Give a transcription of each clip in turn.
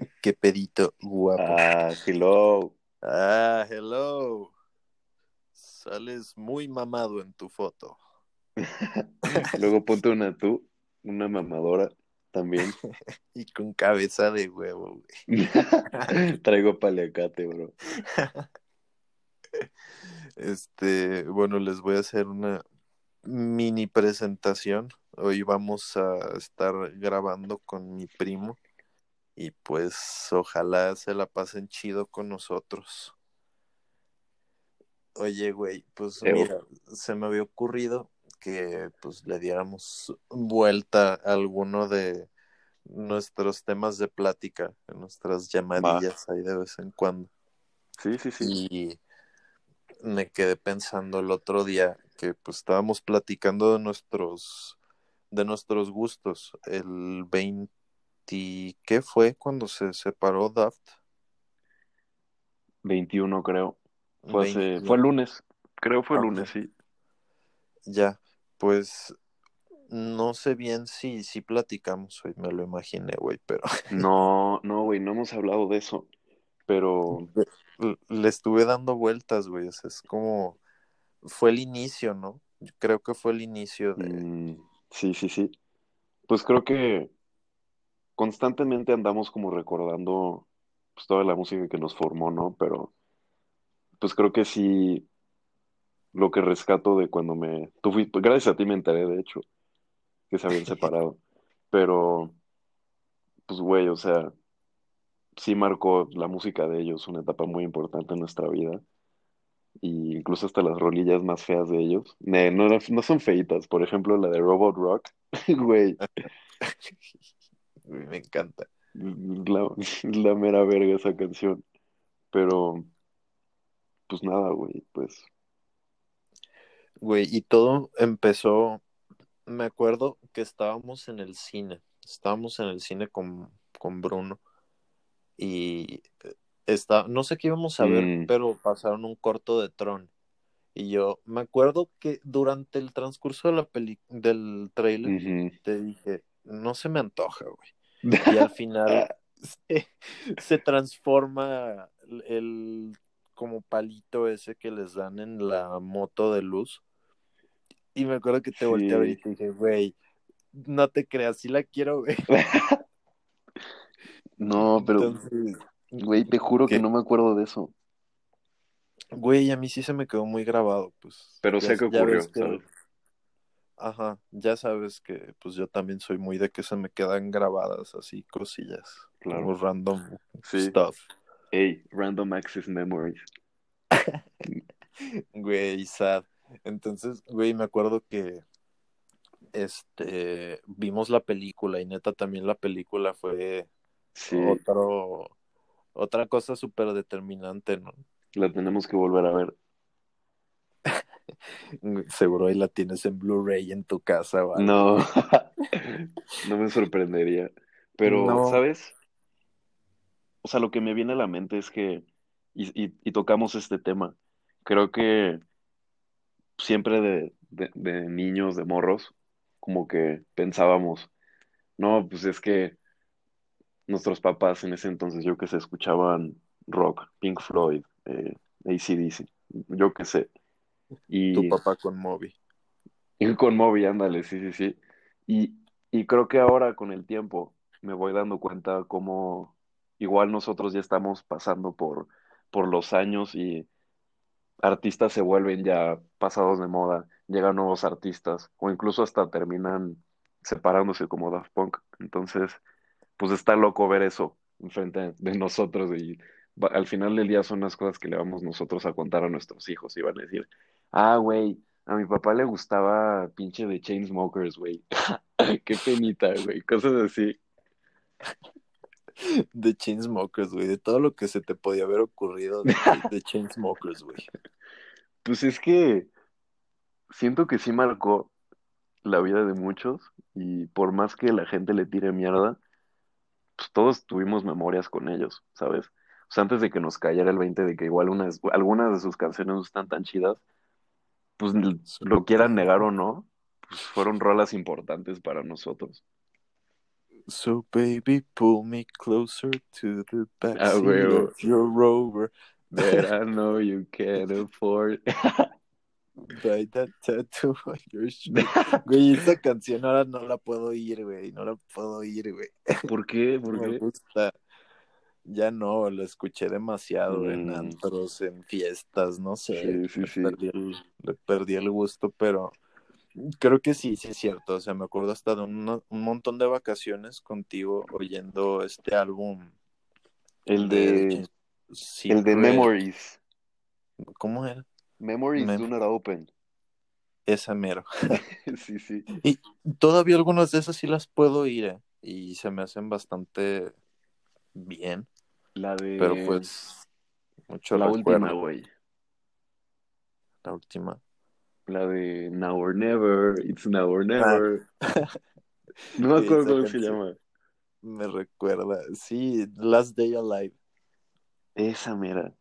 Qué pedito guapo. Ah, hello. Ah, hello. Sales muy mamado en tu foto. Luego ponte una tú, una mamadora también. Y con cabeza de huevo, güey. Traigo paliacate, bro. Este, bueno, les voy a hacer una mini presentación. Hoy vamos a estar grabando con mi primo y pues ojalá se la pasen chido con nosotros. Oye, güey, pues mira, se me había ocurrido que pues le diéramos vuelta a alguno de nuestros temas de plática, nuestras llamadillas ahí de vez en cuando. Sí, sí, sí. Y me quedé pensando el otro día que pues estábamos platicando de nuestros de nuestros gustos. El 20 ¿qué fue cuando se separó Daft? 21 creo. Fue, hace- 20. fue el lunes. Creo fue el Ah, lunes, sí. Ya, pues no sé bien si si platicamos hoy, me lo imaginé, güey, pero No, no, güey, no hemos hablado de eso. Pero le le estuve dando vueltas, güey, o sea, es como fue el inicio, ¿no? Yo creo que fue el inicio de mm, sí, sí, sí. Pues creo que constantemente andamos como recordando pues, toda la música que nos formó, ¿no? Pero pues creo que sí, lo que rescato de cuando me... Tú gracias a ti me enteré, de hecho, que se habían separado. Pero, pues, güey, o sea, sí marcó la música de ellos una etapa muy importante en nuestra vida. Y incluso hasta las rolillas más feas de ellos. No, era- no son feitas, por ejemplo, la de Robot Rock. Güey, me encanta. la, la mera verga esa canción. Pero, pues nada, güey, pues... Güey, y todo empezó, me acuerdo que estábamos en el cine, estábamos en el cine con, con Bruno y eh, está, no sé qué íbamos a ver, Mm. pero pasaron un corto de Tron. Y yo me acuerdo que durante el transcurso de la peli del trailer te dije, no se me antoja, güey. Y al final se, se transforma el, como palito ese que les dan en la moto de luz. Y me acuerdo que te volteé a ver y Sí. te dije, güey, no te creas, sí la quiero, güey. No, pero, Entonces, güey, te juro que no me acuerdo de eso. güey, a mí sí se me quedó muy grabado, pues. Pero ya- sé que ocurrió, que- ¿sabes? Ajá, ya sabes que pues yo también soy muy de que se me quedan grabadas así cosillas, Claro. como random Sí. stuff. Hey, Random Access Memories. Güey, sad. Entonces, güey, me acuerdo que este vimos la película y neta también la película fue Sí, otro otra cosa súper determinante, ¿no? la tenemos que volver a ver. Seguro ahí la tienes en Blu-ray en tu casa. No, no me sorprendería. Pero, No. ¿sabes? O sea, lo que me viene a la mente es que, y, y- y tocamos este tema, creo que siempre de, de, de niños, de morros, como que pensábamos, no, pues es que nuestros papás en ese entonces, yo que sé, escuchaban rock, Pink Floyd, eh, AC/DC, yo que sé. Y, Tu papá con Moby. y con Moby, ándale, sí, sí, sí. Y, y creo que ahora con el tiempo me voy dando cuenta cómo igual nosotros ya estamos pasando por, por los años y artistas se vuelven ya pasados de moda, llegan nuevos artistas o incluso hasta terminan separándose como Daft Punk. Entonces, pues está loco ver eso enfrente de nosotros y al final del día son las cosas que le vamos nosotros a contar a nuestros hijos y van a decir, ah, güey, a mi papá le gustaba pinche de Chainsmokers, güey. Qué penita, güey, cosas así. De Chainsmokers, güey. De todo lo que se te podía haber ocurrido de, de Chainsmokers, güey. Pues es que siento que sí marcó la vida de muchos y por más que la gente le tire mierda, pues todos tuvimos memorias con ellos, ¿sabes? Sea, antes de que nos cayera el 20 de que igual unas, algunas de sus canciones no están tan chidas, pues lo quieran negar o no, pues fueron rolas importantes para nosotros. So baby, pull me closer to the Ah, backseat huevo. of your rover. That I know you can't afford. Buy that tattoo on your shoulder. Güey, esa canción ahora no la puedo oír, güey. No la puedo oír, güey. ¿Por qué? ¿Por No me qué? gusta. Ya no, lo escuché demasiado en Mm. antros, en fiestas, no sé. Sí, sí, le, sí. Perdí el, le perdí el gusto, pero creo que sí, sí es cierto. O sea, me acuerdo hasta de una- un montón de vacaciones contigo oyendo este álbum. El de, el de. Memories. ¿Cómo era? Memories Mem- do not open. Esa mero. sí, sí. Y todavía algunas de esas sí las puedo oír, ¿eh? Y se me hacen bastante bien, La de pero pues mucho la recuerdo. última, güey. La última. La de Now or Never, It's Now or Never. No me acuerdo cómo se llama. Me recuerda. Sí, Last Day Alive. Esa mera.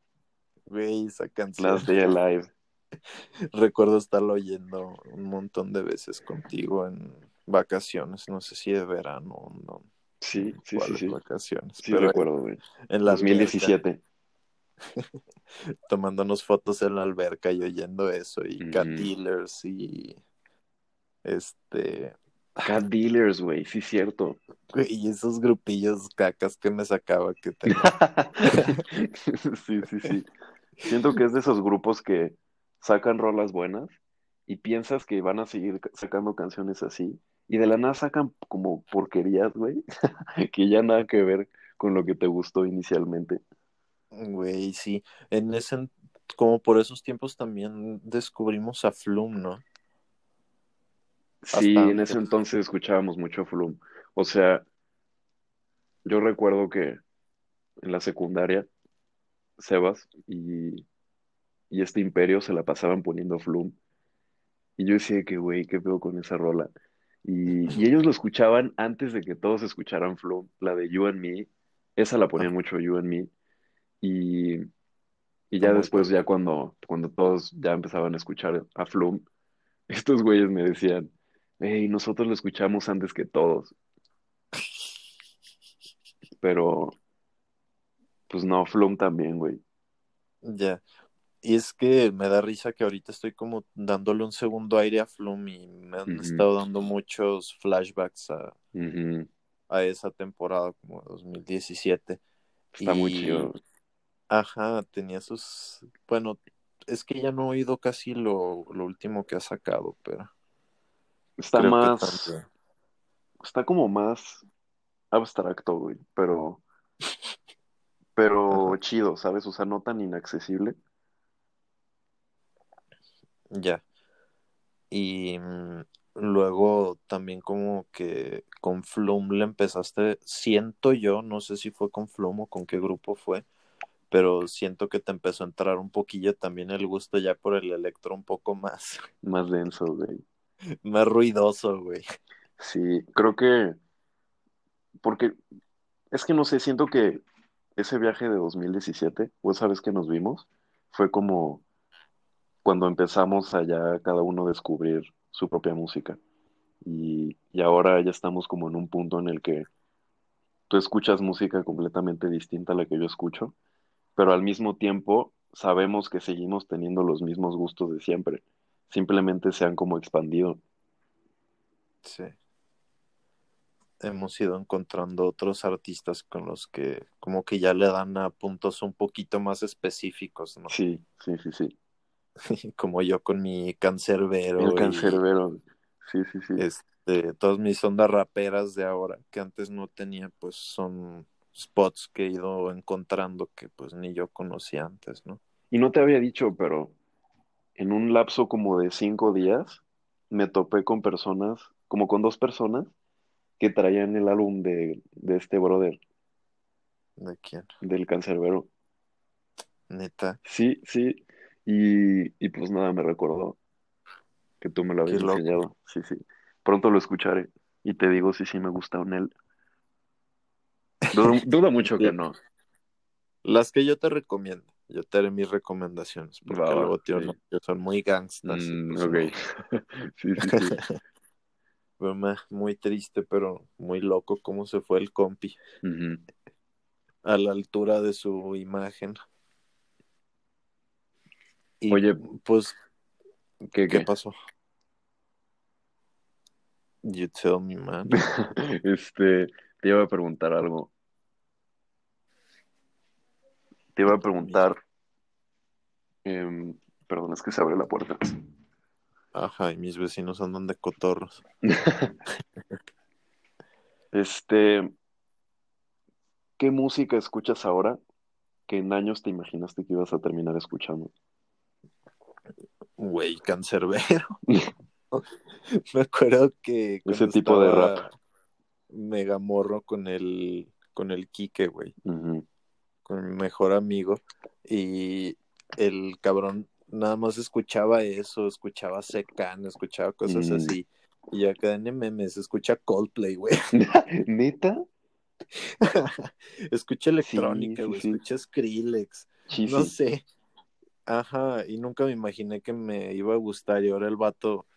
Güey, esa canción. Last Day Alive. Recuerdo estarla oyendo un montón de veces contigo en vacaciones. No sé si de verano o no. Sí, sí, sí, sí. vacaciones. Sí, pero recuerdo, güey. en la alberca, 2017. tomándonos fotos en la alberca y oyendo eso. Y. Cat Dealers y. Este. Cat Dealers, güey, sí, cierto. Y esos grupillos cacas que me sacaba que tenía. sí, sí, sí. Siento que es de esos grupos que sacan rolas buenas y piensas que van a seguir ca- sacando canciones así y de la nada sacan como porquerías, güey, que ya nada que ver con lo que te gustó inicialmente. Güey, sí. En ese, como por esos tiempos también descubrimos a Flum, ¿no? Sí, en ese entonces escuchábamos mucho Flum. O sea, yo recuerdo que en la secundaria, Sebas y, y este Imperio se la pasaban poniendo Flum. Y yo decía que, güey, qué pedo con esa rola. Y, y ellos lo escuchaban antes de que todos escucharan Flum, la de You and Me. Esa la ponían mucho, You and Me. Y, y ya después, ya cuando, cuando todos ya empezaban a escuchar a Flum, estos güeyes me decían, hey, nosotros lo escuchamos antes que todos. Pero, pues no, Flum también, güey. Ya. Y es que me da risa que ahorita estoy como dándole un segundo aire a Flum y me han estado dando muchos flashbacks a, a esa temporada, como 2017. Está muy chido. Ajá, tenía sus... Bueno, es que ya no he oído casi lo, lo último que ha sacado, pero Está creo más, está como más abstracto, güey, pero, pero Ajá. chido, ¿sabes? O sea, no tan inaccesible. Ya. Y mm, luego también como que con Flum le empezaste, siento yo, no sé si fue con Flum o con qué grupo fue, pero siento que te empezó a entrar un poquillo también el gusto ya por el electro un poco más, Más denso, güey. más ruidoso, güey. Sí, creo que, porque es que no sé, siento que ese viaje de 2017, o esa vez que nos vimos, fue como cuando empezamos allá cada uno a descubrir su propia música. Y, y ahora ya estamos como en un punto en el que tú escuchas música completamente distinta a la que yo escucho, pero al mismo tiempo sabemos que seguimos teniendo los mismos gustos de siempre. Simplemente se han como expandido. Sí. Hemos ido encontrando otros artistas con los que como que ya le dan a puntos un poquito más específicos, ¿no? Sí, sí, sí, sí. Como yo con mi cancerbero El y cancerbero. Sí, sí, sí. este, todas mis ondas raperas de ahora, que antes no tenía, pues son spots que he ido encontrando que pues ni yo conocía antes, ¿no? Y no te había dicho, pero en un lapso como de cinco días me topé con personas, como con dos personas, que traían el álbum de, de este brother, ¿De quién? del cancerbero. Neta, Sí, sí. Y, y pues nada, me recordó que tú me lo habías enseñado. Sí, sí. Pronto lo escucharé y te digo si sí me gusta o no. Dudo, dudo mucho que no. las que yo te recomiendo, yo te haré mis recomendaciones, porque luego tío, sí. no, que son muy gangstas. y, Mm, pues, ok. no. Sí, sí, sí. muy triste, pero muy loco cómo se fue el compi. A la altura de su imagen. Y, Oye, pues, ¿qué, ¿qué qué? pasó? You tell me, man. Este, te iba a preguntar algo. Te iba a preguntar. em, perdón, es que se abre la puerta. Ajá, y mis vecinos andan de cotorros. Este, ¿qué música escuchas ahora que en años te imaginaste que ibas a terminar escuchando? Güey, cancerbero. Me acuerdo que Ese tipo de rap. mega morro con el con el Quique, güey, con mi mejor amigo y el cabrón nada más escuchaba eso, escuchaba Secan, escuchaba cosas Mm. así. Y acá en memes escucha Coldplay, güey. ¿Neta? escucha electrónica, sí, güey, sí. escucha Skrillex. No sé. Ajá, y nunca me imaginé que me iba a gustar y ahora el vato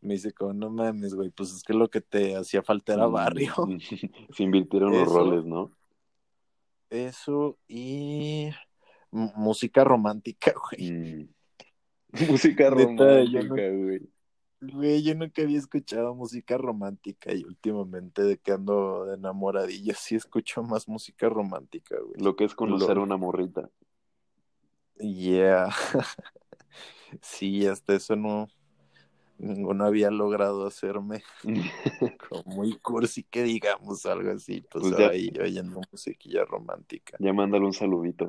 me dice como, no mames, güey, pues es que lo que te hacía falta era barrio. Mm, Se invirtieron los roles, ¿no? Eso y m- música romántica, güey. Mm. Música romántica, güey. Güey, yo nunca había escuchado música romántica y últimamente de que ando de enamoradilla sí escucho más música romántica, güey. Lo que es conocer a una morrita. Yeah. Sí, hasta eso no, ninguno había logrado hacerme como muy cursi que digamos algo así, pues, Pues ya- ahí oyendo musiquilla romántica. Ya mándale un saludito.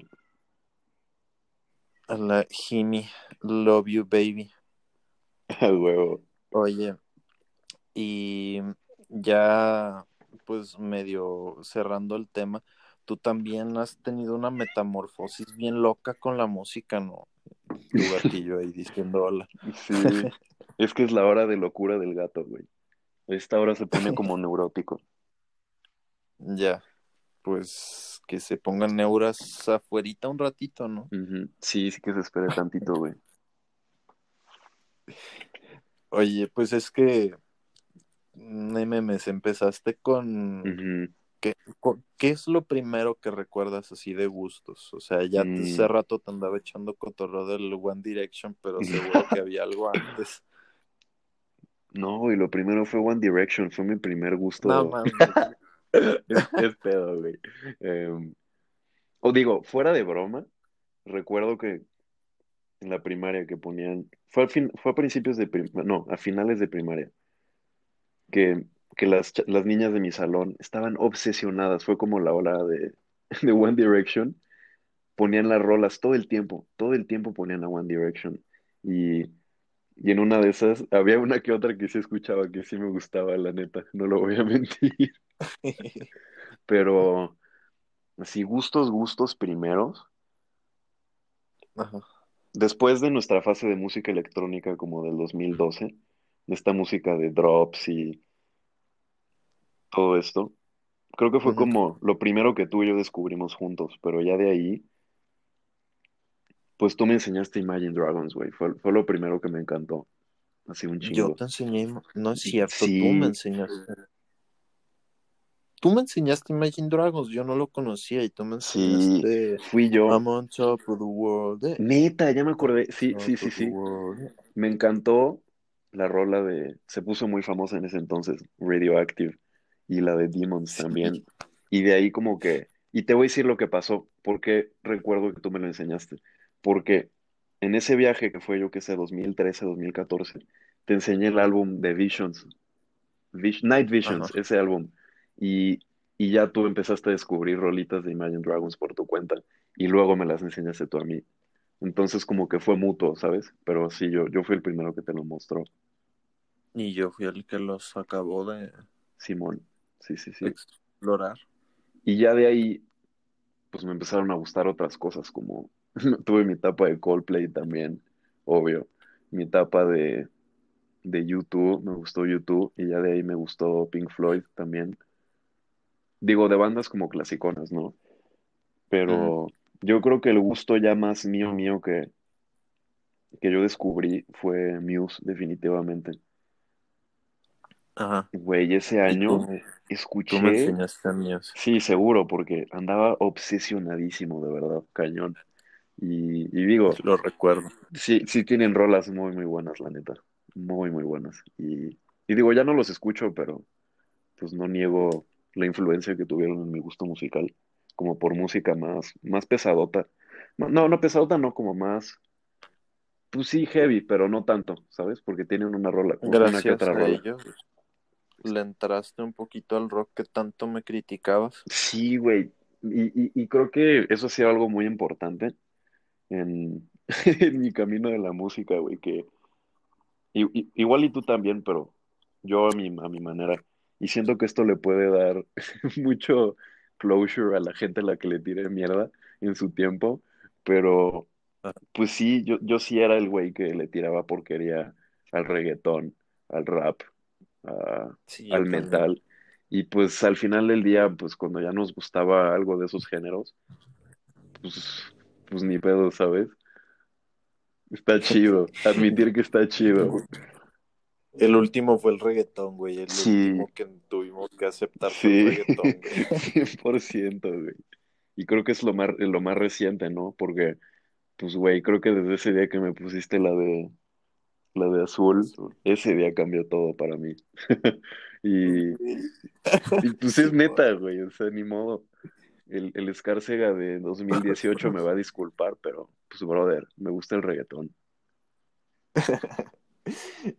A la Jimmy, love you baby. A huevo. Oye, y ya pues medio cerrando el tema, tú también has tenido una metamorfosis bien loca con la música, ¿no? Tu gatillo ahí diciendo hola. Sí. Es que es la hora de locura del gato, güey. Esta hora se pone como neurótico. Ya, pues que se pongan neuras afuerita un ratito, ¿no? Sí, sí que se espere tantito, güey. Oye, pues es que memes, empezaste con Ujú. ¿Qué, ¿qué es lo primero que recuerdas así de gustos? O sea, ya te- Mm. hace rato te andaba echando cotorreo del One Direction, pero seguro que había algo antes. No, y lo primero fue One Direction, fue mi primer gusto. No mames. Es, es pedo, güey. Em, o digo, fuera de broma, recuerdo que en la primaria que ponían, fue, al fin, fue a principios de, prim- no, a finales de primaria, que, que las, las niñas de mi salón estaban obsesionadas, fue como la ola de, de One Direction, ponían las rolas todo el tiempo, todo el tiempo ponían a One Direction. Y, y en una de esas, había una que otra que sí escuchaba, que sí me gustaba, la neta, no lo voy a mentir. Pero así, gustos, gustos primeros. Ajá. Después de nuestra fase de música electrónica como del 2012, de esta música de drops y todo esto, creo que fue Ujú. como lo primero que tú y yo descubrimos juntos, pero ya de ahí, pues tú me enseñaste Imagine Dragons, güey, fue, fue lo primero que me encantó, así un Yo chingo. te enseñé, no es cierto, tú Sí. me enseñaste. Tú me enseñaste Imagine Dragons, yo no lo conocía y tú me Sí, enseñaste fui yo. I'm on top of the world. eh. Neta, ya me acordé, sí, Top sí, of sí, the sí. world. Me encantó la rola de, se puso muy famosa en ese entonces, Radioactive, y la de Demons Sí. también. Y de ahí como que, y te voy a decir lo que pasó, porque recuerdo que tú me lo enseñaste, porque en ese viaje que fue yo que sé, 2013, 2014, te enseñé el álbum de Visions, Vis- Night Visions, ese álbum, y, y ya tú empezaste a descubrir rolitas de Imagine Dragons por tu cuenta, y luego me las enseñaste tú a mí. Entonces como que fue mutuo, ¿sabes? Pero sí, yo, yo fui el primero que te lo mostró, Y yo fui el que los acabó de Simón. Sí, sí, sí. explorar. Y ya de ahí, pues me empezaron a gustar otras cosas, como tuve mi etapa de Coldplay también, obvio. Mi etapa de, de YouTube, me gustó YouTube, y ya de ahí me gustó Pink Floyd también. Digo, de bandas como clasiconas, ¿no? Pero yo creo que el gusto ya más mío, mío que, que yo descubrí fue Muse, definitivamente. Ajá. Güey, ese año tú, tú me escuché, enseñaste a mí eso. sí, seguro, porque andaba obsesionadísimo, de verdad, cañón. Y, y digo, Lo recuerdo. sí, sí tienen rolas muy, muy buenas, la neta. Muy, muy buenas. Y, y digo, ya no los escucho, pero pues no niego la influencia que tuvieron en mi gusto musical, como por música más, más pesadota. No, no, no pesadota, no, como más, pues sí, heavy, pero no tanto, ¿sabes? Porque tienen una rola, una que otra a rola. Le entraste un poquito al rock que tanto me criticabas. Sí, güey. Y, y, y creo que eso ha sido algo muy importante en, mi camino de la música, güey, que i- igual y tú también, pero yo a mi, a mi manera. Y siento que esto le puede dar mucho closure a la gente a la que le tire mierda en su tiempo, pero pues sí, yo, yo sí era el güey que le tiraba porquería al reggaetón, al rap, a- Sí, al también. metal. Y pues al final del día, pues cuando ya nos gustaba algo de esos géneros, pues, pues ni pedo, ¿sabes? Está chido, admitir que está chido. El último fue el reggaetón, güey. El Sí, último que tuvimos que aceptar fue el sí, reggaetón, güey. 100%, güey. Y creo que es lo más, lo más reciente, ¿no? Porque, pues, güey, creo que desde ese día que me pusiste la de, la de azul, ese día cambió todo para mí. Y, y pues es neta, güey, o sea, ni modo. El, el Escárcega de 2018 me va a disculpar, pero, pues, brother, me gusta el reggaetón.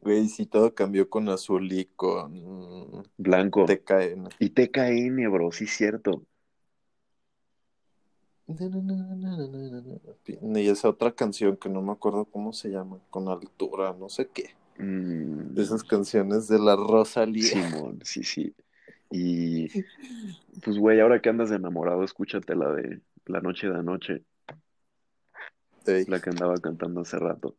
Güey, sí, todo cambió con Azul y con Blanco. TKN. Y TKN, bro, sí, cierto. Y esa otra canción que no me acuerdo cómo se llama, con altura, no sé qué. Mm, De esas canciones de la Rosalía. Simón, sí, sí. Y pues, güey, ahora que andas enamorado, escúchate la de La Noche de Anoche, Ey, la que andaba cantando hace rato.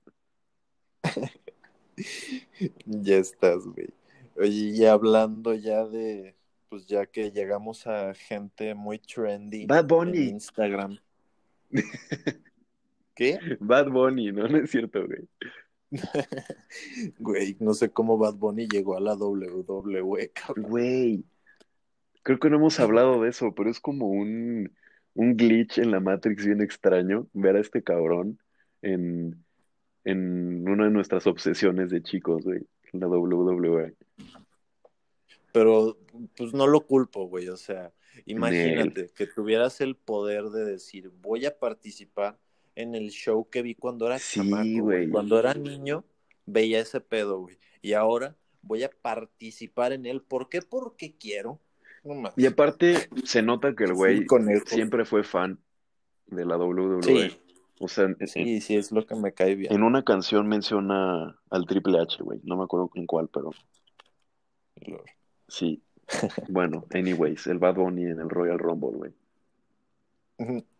ya estás, güey. Oye, y hablando ya de, pues ya que llegamos a gente muy trendy Bad en Bunny, Instagram. ¿Qué? Bad Bunny, no, no es cierto, güey. Güey, no sé cómo Bad Bunny llegó a la WWE, cabrón. Güey, creo que no hemos hablado de eso, pero es como un, un glitch en la Matrix bien extraño ver a este cabrón en, en una de nuestras obsesiones de chicos, güey, la WWE. Pero, pues no lo culpo, güey. O sea, imagínate que tuvieras el poder de decir, voy a participar en el show que vi cuando era Sí, chamaco, güey. Cuando era niño, veía ese pedo, güey. Y ahora voy a participar en él. ¿Por qué? Porque quiero. No más. Y aparte, se nota que el Sí, güey siempre fue fan de la WWE. Sí, O sea, sí, sí, es lo que me cae bien. en una canción menciona al Triple H, güey. No me acuerdo en cuál, pero sí. Bueno, anyways, el Bad Bunny en el Royal Rumble, güey.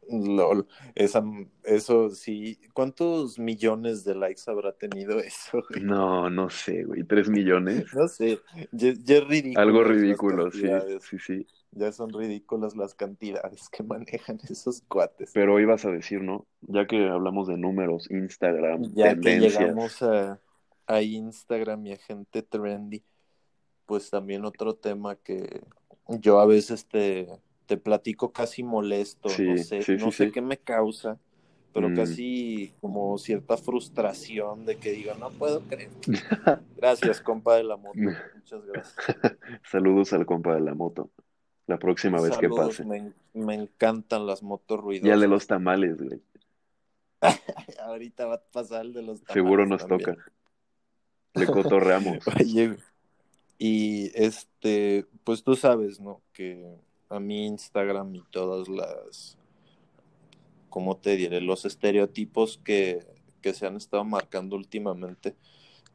LOL. Esa, eso sí. ¿Cuántos millones de likes habrá tenido eso, güey? No, no sé, güey. ¿Tres millones? No sé, ya, ya es ridículo. Algo ridículo, sí, sí, sí. Ya son ridículas las cantidades que manejan esos cuates. Pero ibas a decir, ¿no? Ya que hablamos de números, Instagram, Ya que llegamos a, a Instagram y a gente trendy, pues también otro tema que yo a veces te, te platico casi molesto, Sí, no sé, sí, no sí, sé qué me causa, pero Mm. casi como cierta frustración de que digo, no puedo creer. Gracias, compa de la moto, muchas gracias. Saludos al compa de la moto. La próxima vez que pase. me, me encantan las motos ruidosas. Y al de los tamales, güey. Ahorita va a pasar el de los tamales Seguro nos también. toca. Le cotorreamos. Oye, y este, pues tú sabes, ¿no? Que a mi Instagram y todas las, ¿cómo te diré? Los estereotipos que, que se han estado marcando últimamente,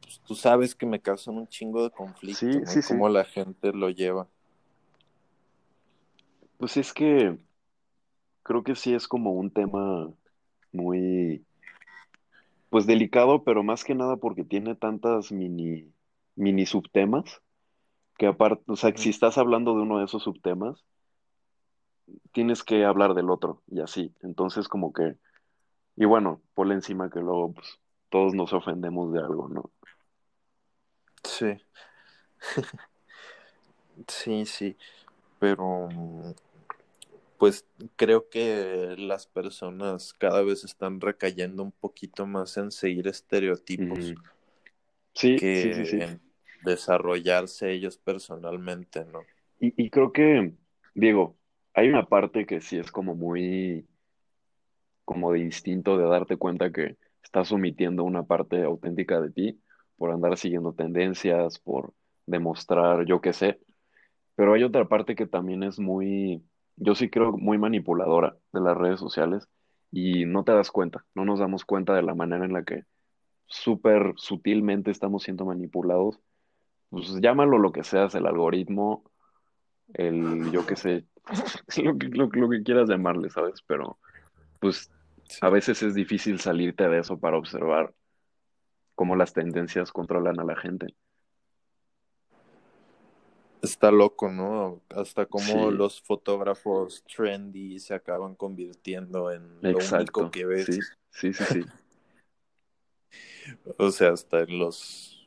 pues tú sabes que me causan un chingo de conflicto, Sí, ¿no? sí, sí. Cómo la gente lo lleva. Pues es que creo que sí es como un tema muy, pues delicado, pero más que nada porque tiene tantas mini, mini subtemas, que aparte, o sea, que si estás hablando de uno de esos subtemas, tienes que hablar del otro, y así. Entonces como que, y bueno, ponle encima que luego, pues, todos nos ofendemos de algo, ¿no? Sí. Sí, sí, pero pues creo que las personas cada vez están recayendo un poquito más en seguir estereotipos sí, que sí, sí, sí. en desarrollarse ellos personalmente, ¿no? Y, creo que, Diego, hay una parte que sí es como muy, como de instinto de darte cuenta que estás omitiendo una parte auténtica de ti por andar siguiendo tendencias, por demostrar, yo qué sé. Pero hay otra parte que también es muy, yo sí creo muy manipuladora de las redes sociales y no te das cuenta, no nos damos cuenta de la manera en la que súper sutilmente estamos siendo manipulados. Pues llámalo lo que seas, el algoritmo, el yo qué sé, lo que, lo, lo que quieras llamarle, ¿sabes? Pero pues Sí. a veces es difícil salirte de eso para observar cómo las tendencias controlan a la gente. Está loco, ¿no? Hasta como Sí, los fotógrafos trendy se acaban convirtiendo en lo único que ves. Sí, sí, sí, sí. O sea, hasta en los,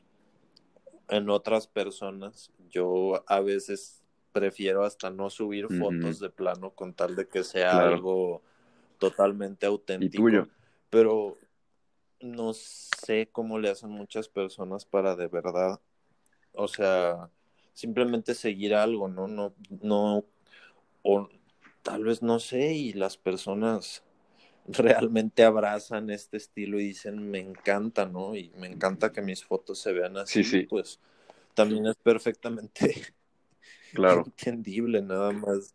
en otras personas, yo a veces prefiero hasta no subir fotos de plano con tal de que sea claro. algo totalmente ¿Y auténtico, tuyo? pero no sé cómo le hacen muchas personas para de verdad, o sea, simplemente seguir algo, ¿no? No, no, o tal vez no sé, y las personas realmente abrazan este estilo y dicen, me encanta, ¿no? Y me encanta que mis fotos se vean así, Sí, sí, pues también es perfectamente claro. entendible, nada más.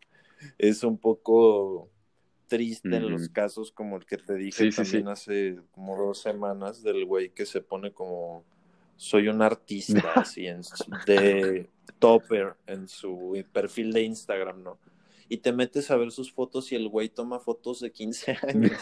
Es un poco triste en los casos como el que te dije Sí, también hace como dos semanas del güey que se pone como soy un artista así en de topper en su perfil de Instagram, ¿no? Y te metes a ver sus fotos y el güey toma fotos de 15 años,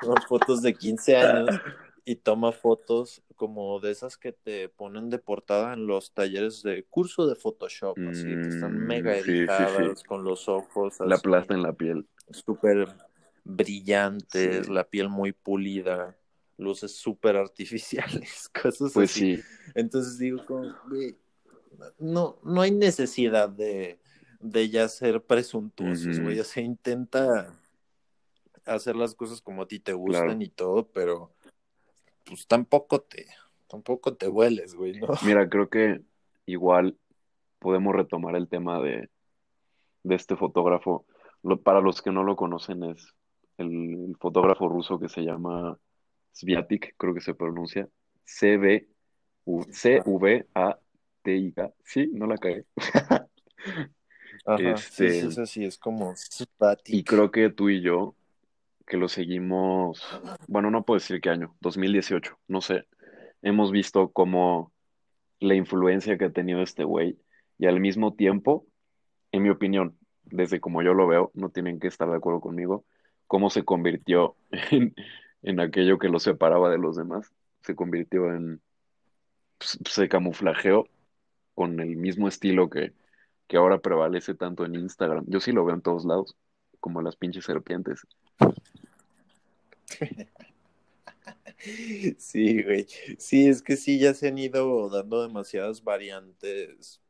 toma fotos de 15 años y toma fotos como de esas que te ponen de portada en los talleres de curso de Photoshop, así que están mega Mm, sí, sí, sí. editadas con los ojos La así plasta en la piel. súper brillantes, la piel muy pulida, luces súper artificiales, cosas Pues así. sí, Entonces digo, como, güey, no, no hay necesidad de, de ya ser presuntuosos, güey. O sea, intenta hacer las cosas como a ti te gustan claro. y todo, pero pues tampoco te, tampoco te vueles, güey, ¿no? Mira, creo que igual podemos retomar el tema de, de este fotógrafo. Lo- para los que no lo conocen, es el, el fotógrafo ruso que se llama Sviatik, creo que se pronuncia. C-V- C-V-A-T-I-K. Sí, no la cagué. Ajá, sí, sí, Este, es así, es como y creo que tú y yo, que lo seguimos, bueno, no puedo decir qué año, 2018, no sé, hemos visto cómo la influencia que ha tenido este güey y al mismo tiempo, en mi opinión, desde como yo lo veo, no tienen que estar de acuerdo conmigo, cómo se convirtió en, en aquello que lo separaba de los demás, se convirtió en, pues, se camuflajeó con el mismo estilo que, que ahora prevalece tanto en Instagram. Yo sí lo veo en todos lados, como las pinches serpientes. Sí, güey. Sí, es que sí, ya se han ido dando demasiadas variantes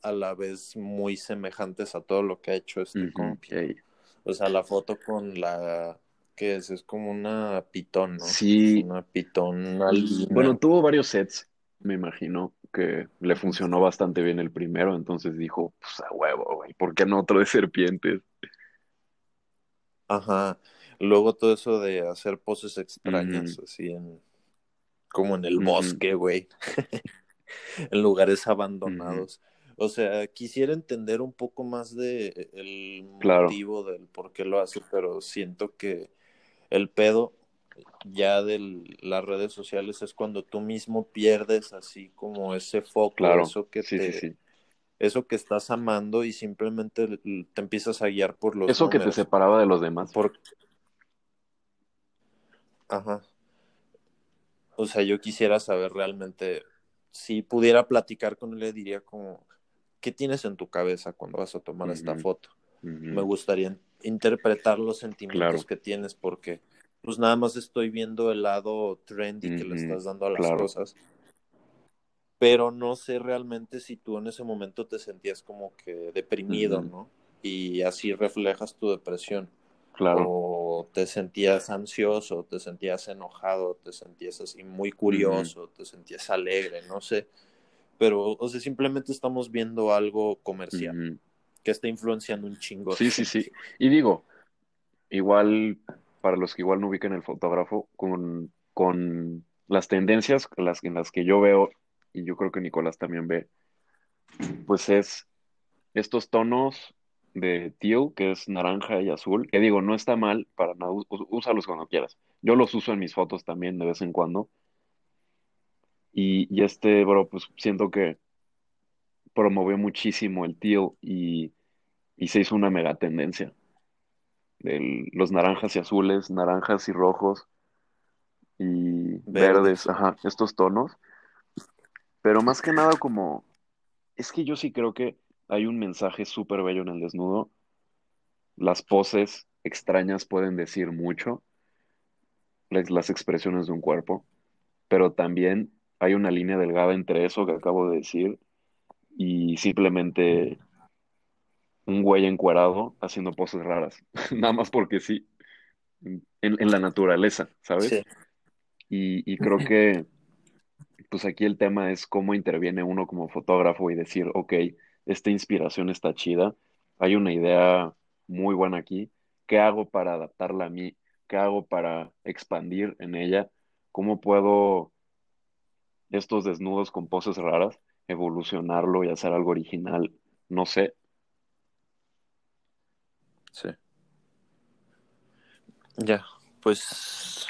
a la vez muy semejantes a todo lo que ha hecho este compi. ey. O sea, la foto con la... ¿Qué es? Es como una pitón, ¿no? Sí, una pitón bueno, tuvo varios sets, me imagino que le funcionó bastante bien el primero, entonces dijo, pues a huevo, güey, ¿por qué no otro de serpientes? Ajá. Luego todo eso de hacer poses extrañas, así en... Como en el bosque, güey. en lugares abandonados. O sea, quisiera entender un poco más de el claro, motivo del por qué lo hace, pero siento que el pedo ya de las redes sociales es cuando tú mismo pierdes así como ese foco, claro, eso que sí, te, sí. eso que estás amando y simplemente te empiezas a guiar por los Eso que te separaba de los demás. Por... Ajá. O sea, yo quisiera saber realmente, si pudiera platicar con él, le diría como, ¿qué tienes en tu cabeza cuando vas a tomar esta foto? Me gustaría interpretar los sentimientos claro, que tienes porque pues nada más estoy viendo el lado trendy que le estás dando a las claro. cosas. pero no sé realmente si tú en ese momento te sentías como que deprimido, ¿no? Y así reflejas tu depresión. Claro. O te sentías ansioso, te sentías enojado, te sentías así muy curioso, te sentías alegre, no sé. Pero, o sea, simplemente estamos viendo algo comercial que está influenciando un chingo. Sí, sí, sí. Y digo, igual, para los que igual no ubican el fotógrafo, con, con las tendencias las, en las que yo veo, y yo creo que Nicolás también ve, pues es estos tonos de teal, que es naranja y azul, que digo, no está mal para nada, úsalos cuando quieras. Yo los uso en mis fotos también de vez en cuando. Y, y este, bro, pues siento que promovió muchísimo el teal y, y se hizo una mega tendencia. Los naranjas y azules, naranjas y rojos y verdes, ajá, estos tonos. Pero más que nada como, es que yo sí creo que hay un mensaje súper bello en el desnudo. Las poses extrañas pueden decir mucho, las expresiones de un cuerpo, pero también hay una línea delgada entre eso que acabo de decir y simplemente un güey encuerado haciendo poses raras, nada más porque sí, en, la naturaleza, ¿sabes? Y, y creo que, pues aquí el tema es cómo interviene uno como fotógrafo y decir, ok, esta inspiración está chida, hay una idea muy buena aquí, ¿qué hago para adaptarla a mí? ¿Qué hago para expandir en ella? ¿Cómo puedo estos desnudos con poses raras evolucionarlo y hacer algo original? No sé. Sí. Ya, pues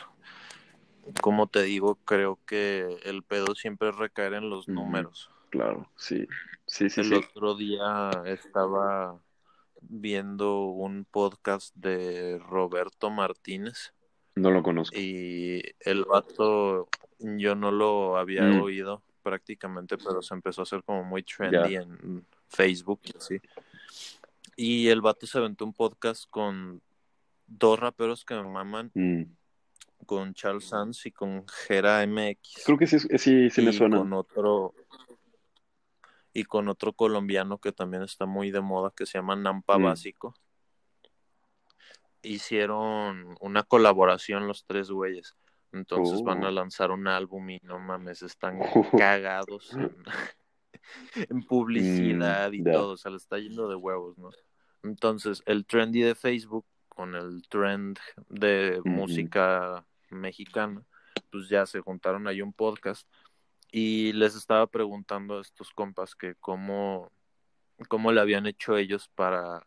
como te digo, creo que el pedo siempre recae en los números. Claro, sí. Sí, sí, el otro día estaba viendo un podcast de Roberto Martínez. No lo conozco. Y el vato, yo no lo había mm. oído prácticamente, pero se empezó a hacer como muy trendy en Facebook y así. Y el vato se aventó un podcast con dos raperos que me maman. Mm. Con Charles Sands y con Gera MX. Creo que sí, sí, sí me suena. Con otro, y con otro colombiano que también está muy de moda que se llama Nampa mm. Básico. Hicieron una colaboración los tres güeyes. Entonces van a oh. lanzar un álbum y no mames, están cagados en, publicidad y mm, todo, o sea, le está yendo de huevos, ¿no? Entonces, el trendy de Facebook con el trend de música mexicana, pues ya se juntaron ahí un podcast y les estaba preguntando a estos compas que cómo, cómo le habían hecho ellos para,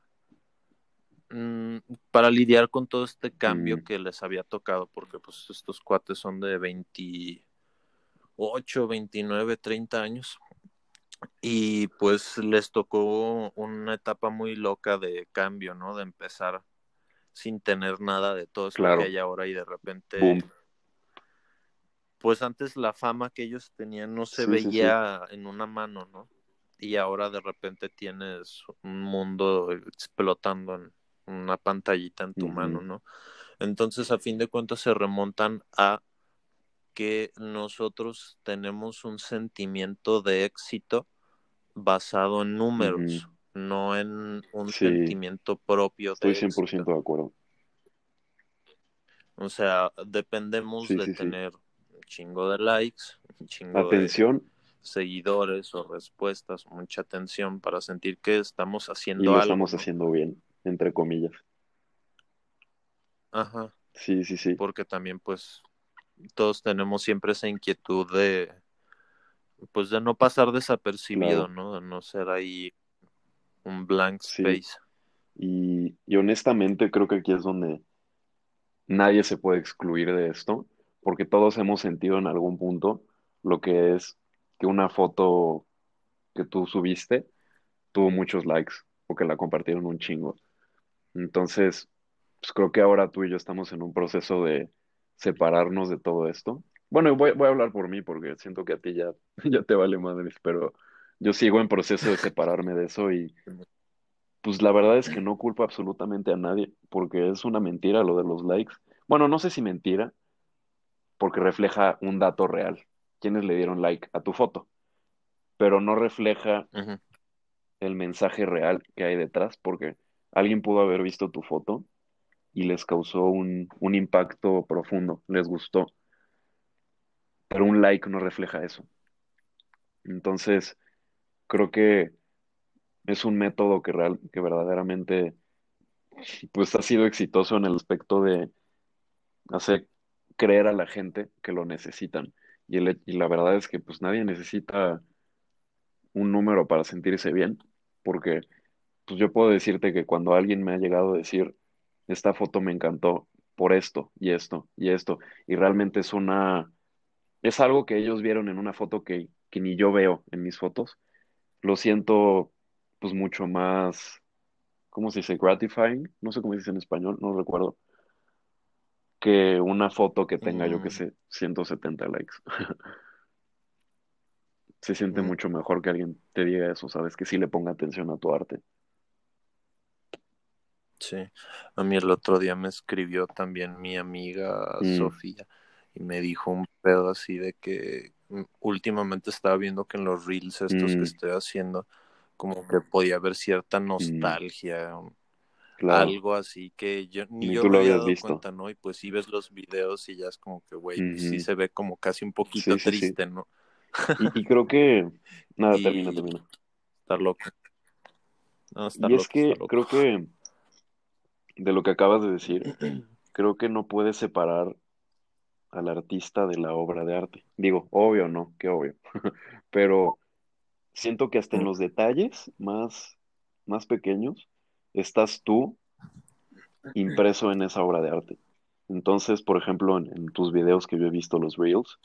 mm, para lidiar con todo este cambio mm. que les había tocado, porque pues estos cuates son de 28, 29, 30 años. Y pues les tocó una etapa muy loca de cambio, ¿no? De empezar sin tener nada de todo eso que hay ahora y de repente pues antes la fama que ellos tenían no se veía en una mano, ¿no? Y ahora de repente tienes un mundo explotando en una pantallita en tu mano, ¿no? Entonces, a fin de cuentas, se remontan a que nosotros tenemos un sentimiento de éxito basado en números, no en un sentimiento propio. De Estoy 100% de acuerdo. O sea, dependemos de tener chingo de likes, un chingo atención. de seguidores o respuestas, mucha atención para sentir que estamos haciendo y lo estamos haciendo bien, entre comillas. Ajá. Sí, sí, sí. Porque también, pues, todos tenemos siempre esa inquietud de, pues, de no pasar desapercibido, ¿no? De no ser ahí un blank space. Y, y honestamente creo que aquí es donde nadie se puede excluir de esto porque todos hemos sentido en algún punto lo que es que una foto que tú subiste tuvo muchos likes o que la compartieron un chingo. Entonces, pues creo que ahora tú y yo estamos en un proceso de separarnos de todo esto. Bueno, voy, voy a hablar por mí porque siento que a ti ya, ya te vale madres, pero yo sigo en proceso de separarme de eso y pues la verdad es que no culpo absolutamente a nadie porque es una mentira lo de los likes. Bueno, no sé si mentira, porque refleja un dato real. ¿Quiénes le dieron like a tu foto? pero no refleja el mensaje real que hay detrás, porque alguien pudo haber visto tu foto y les causó un, un impacto profundo, les gustó, pero un like no refleja eso. Entonces, creo que es un método que, real, que verdaderamente pues ha sido exitoso en el aspecto de hacer creer a la gente que lo necesitan. Y, y la verdad es que pues nadie necesita un número para sentirse bien, porque pues yo puedo decirte que cuando alguien me ha llegado a decir, esta foto me encantó por esto y esto y esto, y realmente es una, es algo que ellos vieron en una foto que, que ni yo veo en mis fotos, lo siento pues mucho más, ¿cómo se dice? Gratifying, no sé cómo se dice en español, no recuerdo, que una foto que tenga, yo que mm. sé, 170 likes. se siente mm. mucho mejor que alguien te diga eso, ¿sabes? Que sí le ponga atención a tu arte. Sí, a mí el otro día me escribió también mi amiga mm. Sofía y me dijo un pedo así de que últimamente estaba viendo que en los reels estos que estoy haciendo como que podía haber cierta nostalgia, algo así que yo ni, yo me había dado cuenta, ¿no? Y pues si ves los videos y ya es como que, güey, pues sí se ve como casi un poquito triste, ¿no? y, creo que... Nada, termina, termina. Estar loco. No, y es que creo que de lo que acabas de decir, creo que no puedes separar al artista de la obra de arte. Digo, obvio, no, qué obvio. Pero siento que hasta en los detalles más, más pequeños estás tú impreso en esa obra de arte. Entonces, por ejemplo, en, tus videos que yo he visto, los reels,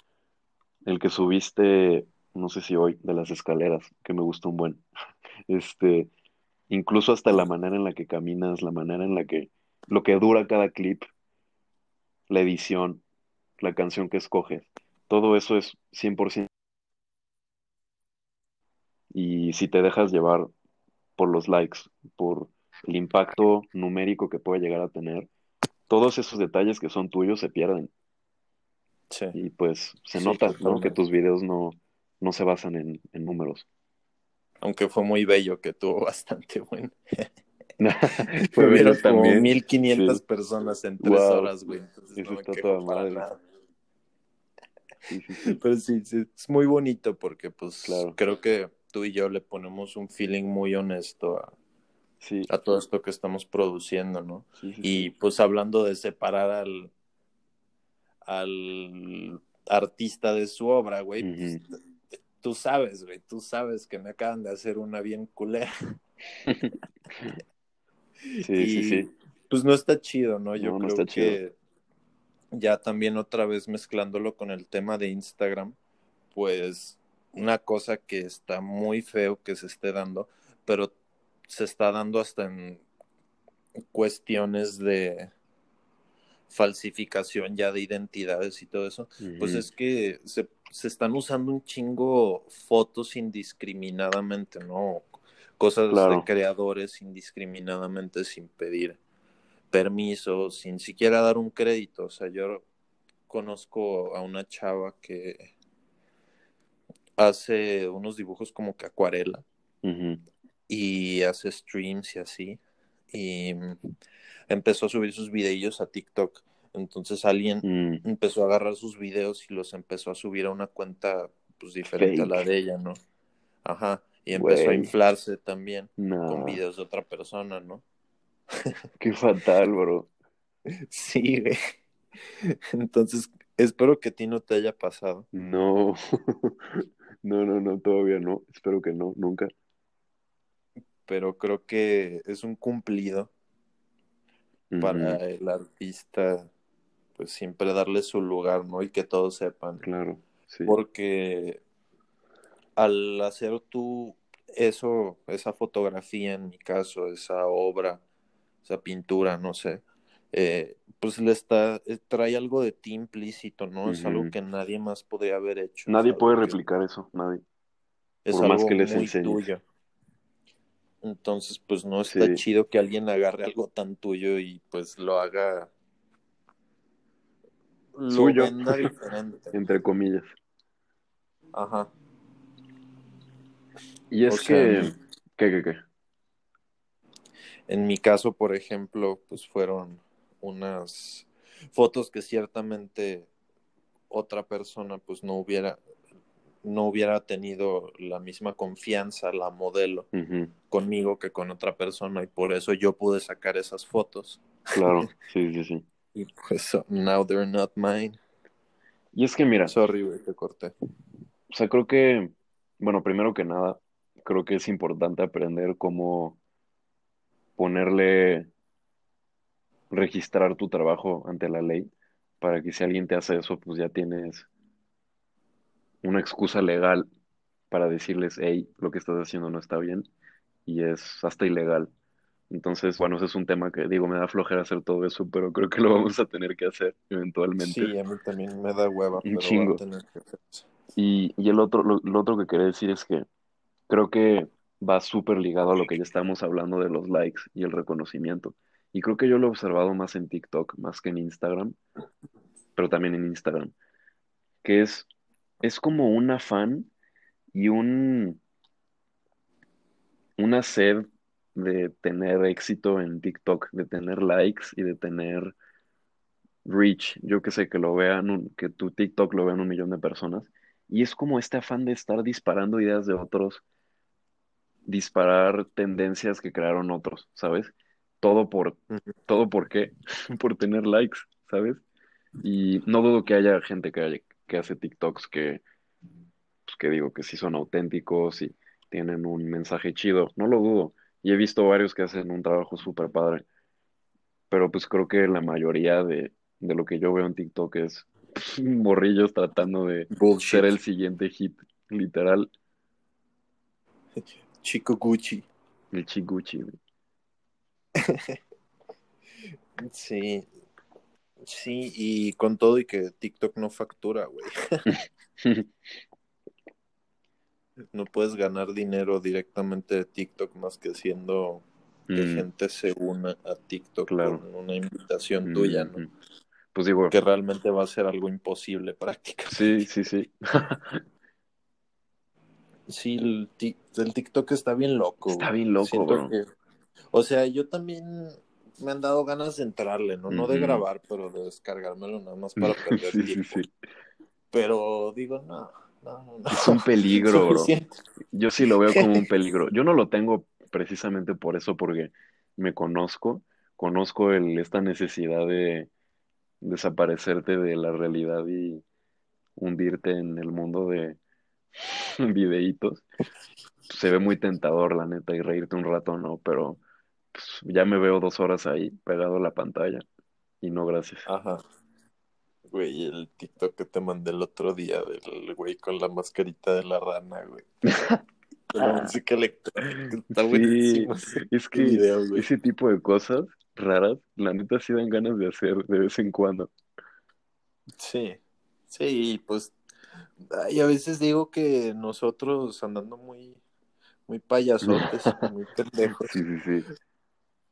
el que subiste, no sé si hoy, de las escaleras, que me gustó un buen, este, incluso hasta la manera en la que caminas, la manera en la que, lo que dura cada clip, la edición, la canción que escoges, todo eso es 100% y si te dejas llevar por los likes, por el impacto numérico que puede llegar a tener, todos esos detalles que son tuyos se pierden. Sí. Y pues se nota, ¿no? Que tus videos no, no se basan en, números. Aunque fue muy bello, que tuvo bastante bueno. fue bello como también. 1500 personas en tres horas, güey. Entonces Eso está toda madre. Pero sí, es muy bonito porque pues creo que tú y yo le ponemos un feeling muy honesto a, a todo esto que estamos produciendo, ¿no? y pues hablando de separar al, al artista de su obra, güey, pues, tú sabes, güey, tú sabes que me acaban de hacer una bien culera. sí, sí, sí. Pues no está chido, ¿no? Yo creo que ya también otra vez mezclándolo con el tema de Instagram, pues una cosa que está muy feo que se esté dando, pero se está dando hasta en cuestiones de falsificación ya de identidades y todo eso, pues es que se, se, están usando un chingo fotos indiscriminadamente, ¿no? Cosas de creadores indiscriminadamente sin pedir permiso, sin siquiera dar un crédito. O sea, yo conozco a una chava que hace unos dibujos como que acuarela y hace streams y así. Y empezó a subir sus videos a TikTok. Entonces alguien mm. empezó a agarrar sus videos y los empezó a subir a una cuenta pues diferente a la de ella, ¿no? Ajá. Y empezó a inflarse también con videos de otra persona, ¿no? Qué fatal, bro. Sí, güey. Entonces, espero que a ti no te haya pasado. No. No, no, no, todavía no. Espero que no, nunca. Pero creo que es un cumplido para el artista, pues siempre darle su lugar, ¿no? Y que todos sepan. Claro, sí. Porque al hacer tú eso, esa fotografía en mi caso, esa obra, esa pintura, no sé, eh, pues le está, eh, trae algo de ti implícito, ¿no? Es algo que nadie más podría haber hecho. Nadie puede replicar eso, nadie. Es algo más que les muy tuyo. Entonces, pues no está chido que alguien agarre algo tan tuyo y pues lo haga suyo, entre comillas. Ajá. Y es que, ¿qué, qué, qué? En mi caso, por ejemplo, pues fueron unas fotos que ciertamente otra persona pues no hubiera no hubiera tenido la misma confianza la modelo conmigo que con otra persona y por eso yo pude sacar esas fotos. Claro, sí, sí, sí. y pues now they're not mine. Y es que mira, sorry, güey, te corté. O sea, creo que bueno, primero que nada, creo que es importante aprender cómo ponerle registrar tu trabajo ante la ley para que si alguien te hace eso, pues ya tienes una excusa legal para decirles, hey, lo que estás haciendo no está bien y es hasta ilegal. Entonces, bueno, ese es un tema que digo, me da flojera hacer todo eso, pero creo que lo vamos a tener que hacer eventualmente. Sí, a mí también me da hueva, pero chingo. a tener que hacer eso. Y, y el otro, lo, lo, otro que quería decir es que creo que va súper ligado a lo que ya estamos hablando de los likes y el reconocimiento. Y creo que yo lo he observado más en TikTok, más que en Instagram, pero también en Instagram, que es, es como un afán y un, una sed de tener éxito en TikTok, de tener likes y de tener reach. Yo que sé, que lo vean, que tu TikTok lo vean un millón de personas. Y es como este afán de estar disparando ideas de otros, disparar tendencias que crearon otros, ¿sabes? Todo por, todo por qué? por tener likes, ¿sabes? Y no dudo que haya gente que, que hace TikToks que, pues que digo, que sí son auténticos y tienen un mensaje chido, no lo dudo. Y he visto varios que hacen un trabajo súper padre. Pero pues creo que la mayoría de, de lo que yo veo en TikTok es morrillos tratando de ser el siguiente hit, literal. Chico Gucci. El Chiguchi, sí. Sí, y con todo y que TikTok no factura, güey. no puedes ganar dinero directamente de TikTok más que siendo que mm. gente se una a TikTok con una invitación tuya, ¿no? Mm, pues digo. Que realmente va a ser algo imposible prácticamente. Sí, sí, sí. Sí, el, TikTok está bien loco. Está bien loco, bro. o sea, yo también me han dado ganas de entrarle, ¿no? No de grabar, pero de descargármelo nada más para perder sí, tiempo. Sí, sí. Pero digo, no, no, no. Es un peligro, bro. Yo sí lo veo como un peligro. Yo no lo tengo precisamente por eso, porque me conozco, conozco el, esta necesidad de desaparecerte de la realidad y hundirte en el mundo de videitos. Se ve muy tentador, la neta, y reírte un rato, ¿no? Pero pues, ya me veo dos horas ahí, pegado a la pantalla. Y no, gracias. Ajá. Güey, el TikTok que te mandé el otro día del güey con la mascarita de la rana, güey. la música electrónica. Está buenísimo. es que ese tipo de cosas raras, la neta sí dan ganas de hacer de vez en cuando. Sí, sí, pues y a veces digo que nosotros andando muy, muy payasotes, muy pendejos. Sí, sí, sí.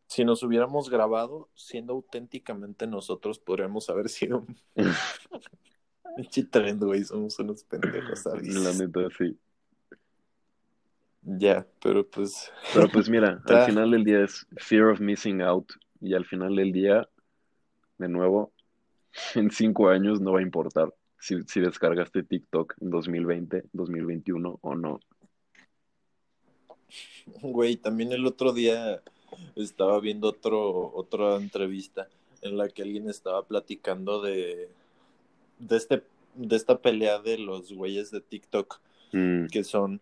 Si nos hubiéramos grabado siendo auténticamente nosotros, podríamos haber sido trend, güey. Somos unos pendejos, ¿sabes? La neta, sí. Ya, pero pues. Pero pues mira, al final del día es fear of missing out. Y al final del día, de nuevo, en cinco años no va a importar si, si descargaste TikTok en 2020, 2021 o no. Güey, también el otro día estaba viendo otro, otra entrevista en la que alguien estaba platicando de, de, este, de esta pelea de los güeyes de TikTok, mm. que son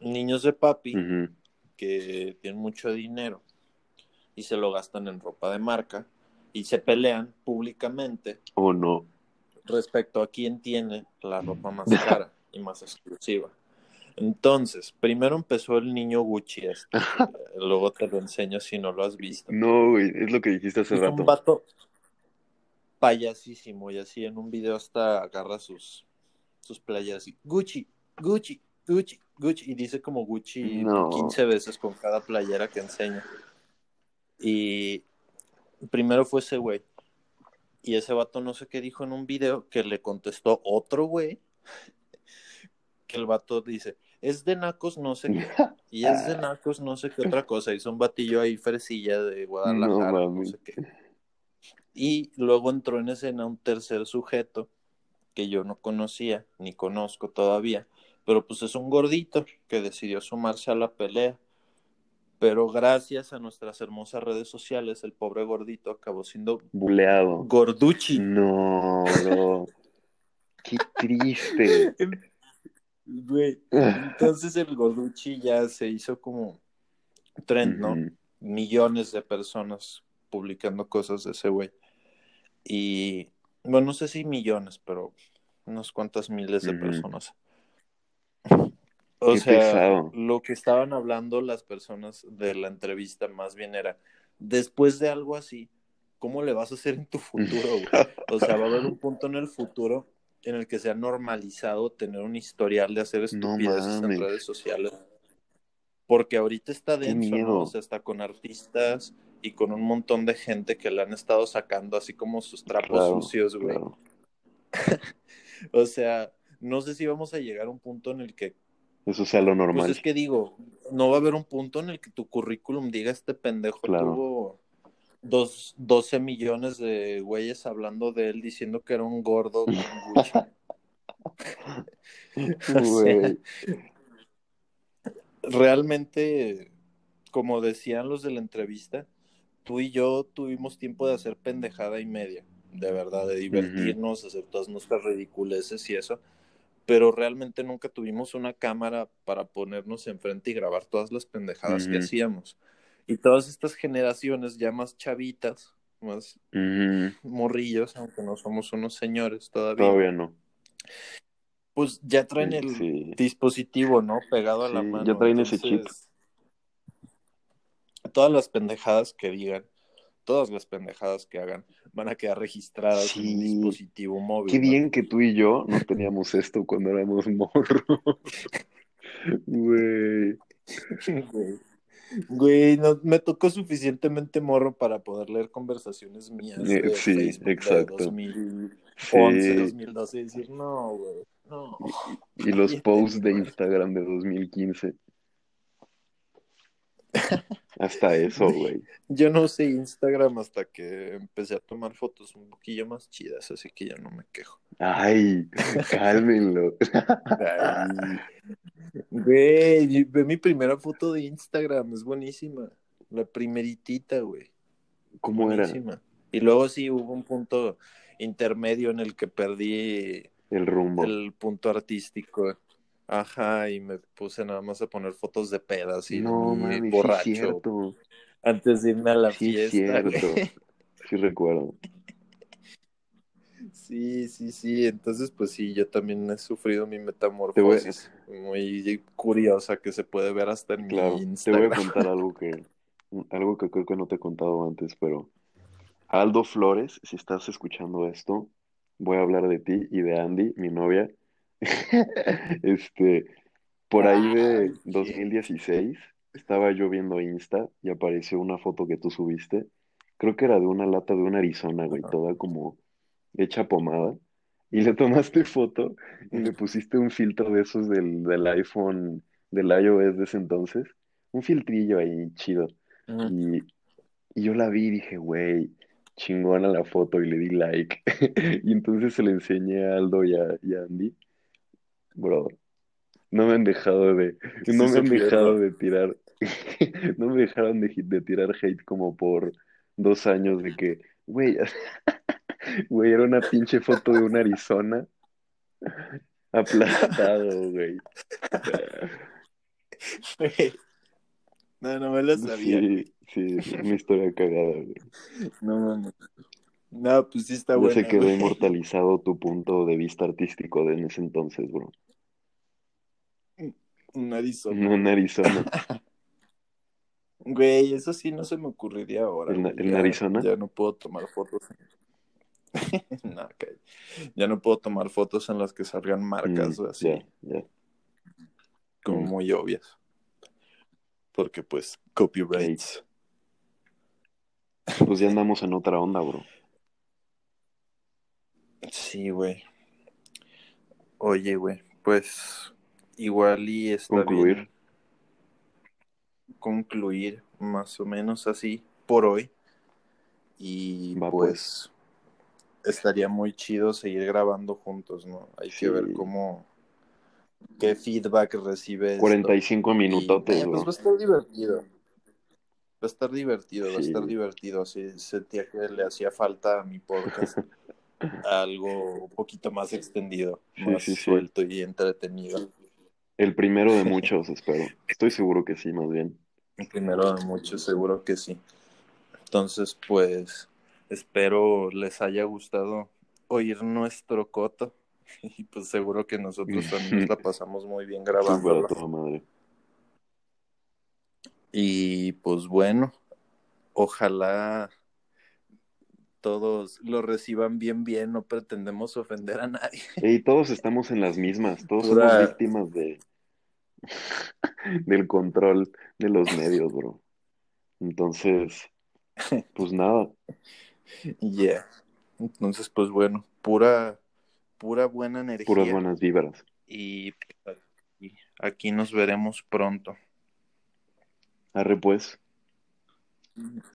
niños de papi que tienen mucho dinero y se lo gastan en ropa de marca y se pelean públicamente. ¿O no? Respecto a quién tiene la ropa más cara y más exclusiva. Entonces, primero empezó el niño Gucci este, luego te lo enseño si no lo has visto. No, güey, es lo que dijiste hace rato. un vato payasísimo y así en un video hasta agarra sus, sus playas y Gucci, Gucci, Gucci, Gucci y dice como Gucci 15 veces con cada playera que enseña. Y primero fue ese güey. Y ese vato no sé qué dijo en un video que le contestó otro güey. Que el vato dice, es de Nacos no sé qué. Y es de Nacos no sé qué otra cosa. Hizo un batillo ahí fresilla de Guadalajara, no, sé qué. Y luego entró en escena un tercer sujeto que yo no conocía, ni conozco todavía. Pero pues es un gordito que decidió sumarse a la pelea. Pero gracias a nuestras hermosas redes sociales, el pobre gordito acabó siendo buleado. Gorduchi. No, no. Qué triste. Güey. Entonces el Gorduchi ya se hizo como trend, ¿no? Millones de personas publicando cosas de ese güey. Y bueno, no sé si millones, pero unas cuantas miles de personas. O sea, lo que estaban hablando las personas de la entrevista más bien era, después de algo así, ¿cómo le vas a hacer en tu futuro, güey? O sea, va a haber un punto en el futuro en el que se ha normalizado tener un historial de hacer estupideces en redes sociales. Porque ahorita está denso, ¿no? O sea, está con artistas y con un montón de gente que le han estado sacando así como sus trapos sucios, güey. o sea, no sé si vamos a llegar a un punto en el que eso sea lo normal. Pues es que digo, no va a haber un punto en el que tu currículum diga este pendejo tuvo dos, 12 millones de güeyes hablando de él diciendo que era un gordo realmente, como decían los de la entrevista, tú y yo tuvimos tiempo de hacer pendejada y media, de verdad, de divertirnos, hacer todas nuestras ridiculeces y eso, pero realmente nunca tuvimos una cámara para ponernos enfrente y grabar todas las pendejadas que hacíamos. Y todas estas generaciones ya más chavitas, más morrillos, aunque no somos unos señores todavía. Todavía no. Pues ya traen el dispositivo, ¿no? Pegado a la mano. Ya traen ese chip. Todas las pendejadas que digan, todas las pendejadas que hagan, van a quedar registradas en un dispositivo móvil. Qué bien que tú y yo no teníamos esto cuando éramos morros. Güey. Güey, no, me tocó suficientemente morro para poder leer conversaciones mías eh, de sí, Facebook exacto. de 2011, 2012 y decir, no, güey, no. Y, los posts de Instagram de 2015. Hasta eso, güey. Yo no usé Instagram hasta que empecé a tomar fotos un poquillo más chidas, así que ya no me quejo. Ay, cálmenlo. Güey, ve mi primera foto de Instagram, es buenísima. La primeritita, güey. ¿Cómo buenísima. era? Y luego sí hubo un punto intermedio en el que perdí el rumbo. El punto artístico. Ajá, y me puse nada más a poner fotos de pedas y no, borracho. antes de irme a la sí fiesta. Cierto. Sí recuerdo. Sí, sí, sí. Entonces, pues sí, yo también he sufrido mi metamorfosis muy curiosa que se puede ver hasta en mi Instagram. Te voy a contar algo que, algo que creo que no te he contado antes, pero Aldo Flores, si estás escuchando esto, voy a hablar de ti y de Andy, mi novia. este, por ahí de 2016 estaba yo viendo Insta y apareció una foto que tú subiste. Creo que era de una lata de una Arizona, güey, toda como hecha pomada. Y le tomaste foto y le pusiste un filtro de esos del, del iPhone, del iOS de ese entonces. Un filtrillo ahí chido. Y, y yo la vi y dije, güey, chingona la foto y le di like. y entonces se le enseñé a Aldo y a, y a Andy bro, no me han dejado de, no me han dejado de tirar, no me dejaron de, tirar hate como por dos años de que, güey, güey, era una pinche foto de un Arizona aplastado, güey. No, no me lo sabía. Sí, sí, es una historia cagada, güey. No mames. No, pues sí está bueno. Ya se quedó inmortalizado tu punto de vista artístico de en ese entonces, bro. Un Arizona. Un Arizona. Güey, eso sí no se me ocurriría ahora. ¿El, Arizona? Ya no puedo tomar fotos. no, Ya no puedo tomar fotos en las que salgan marcas mm, o así. Como mm. muy obvias. Porque pues, copyrights. Pues ya andamos en otra onda, bro. Sí, güey. Oye, güey, pues igual y está Concluir. bien concluir más o menos así por hoy. Y Va, pues estaría muy chido seguir grabando juntos, ¿no? Hay Sí. que ver cómo qué feedback recibe esto. 45 Y, minutotes, eh, pues va a estar divertido. Va a estar divertido, va a estar divertido. Así sentía que le hacía falta a mi podcast algo un poquito más extendido, Sí, más sí, sí. suelto y entretenido. El primero de muchos, espero. Estoy seguro que sí, más bien. El primero de muchos, seguro que sí. Entonces, pues, espero les haya gustado oír nuestro coto. Y pues seguro que nosotros también nos la pasamos muy bien grabando. madre. Y pues bueno, ojalá todos lo reciban bien, bien. No pretendemos ofender a nadie. Y todos estamos en las mismas. Todos Pura- somos víctimas de del control de los medios, bro. Entonces, pues nada. Yeah. Entonces, pues bueno, pura, pura buena energía. Puras buenas vibras. Y aquí- aquí nos veremos pronto. Arre pues.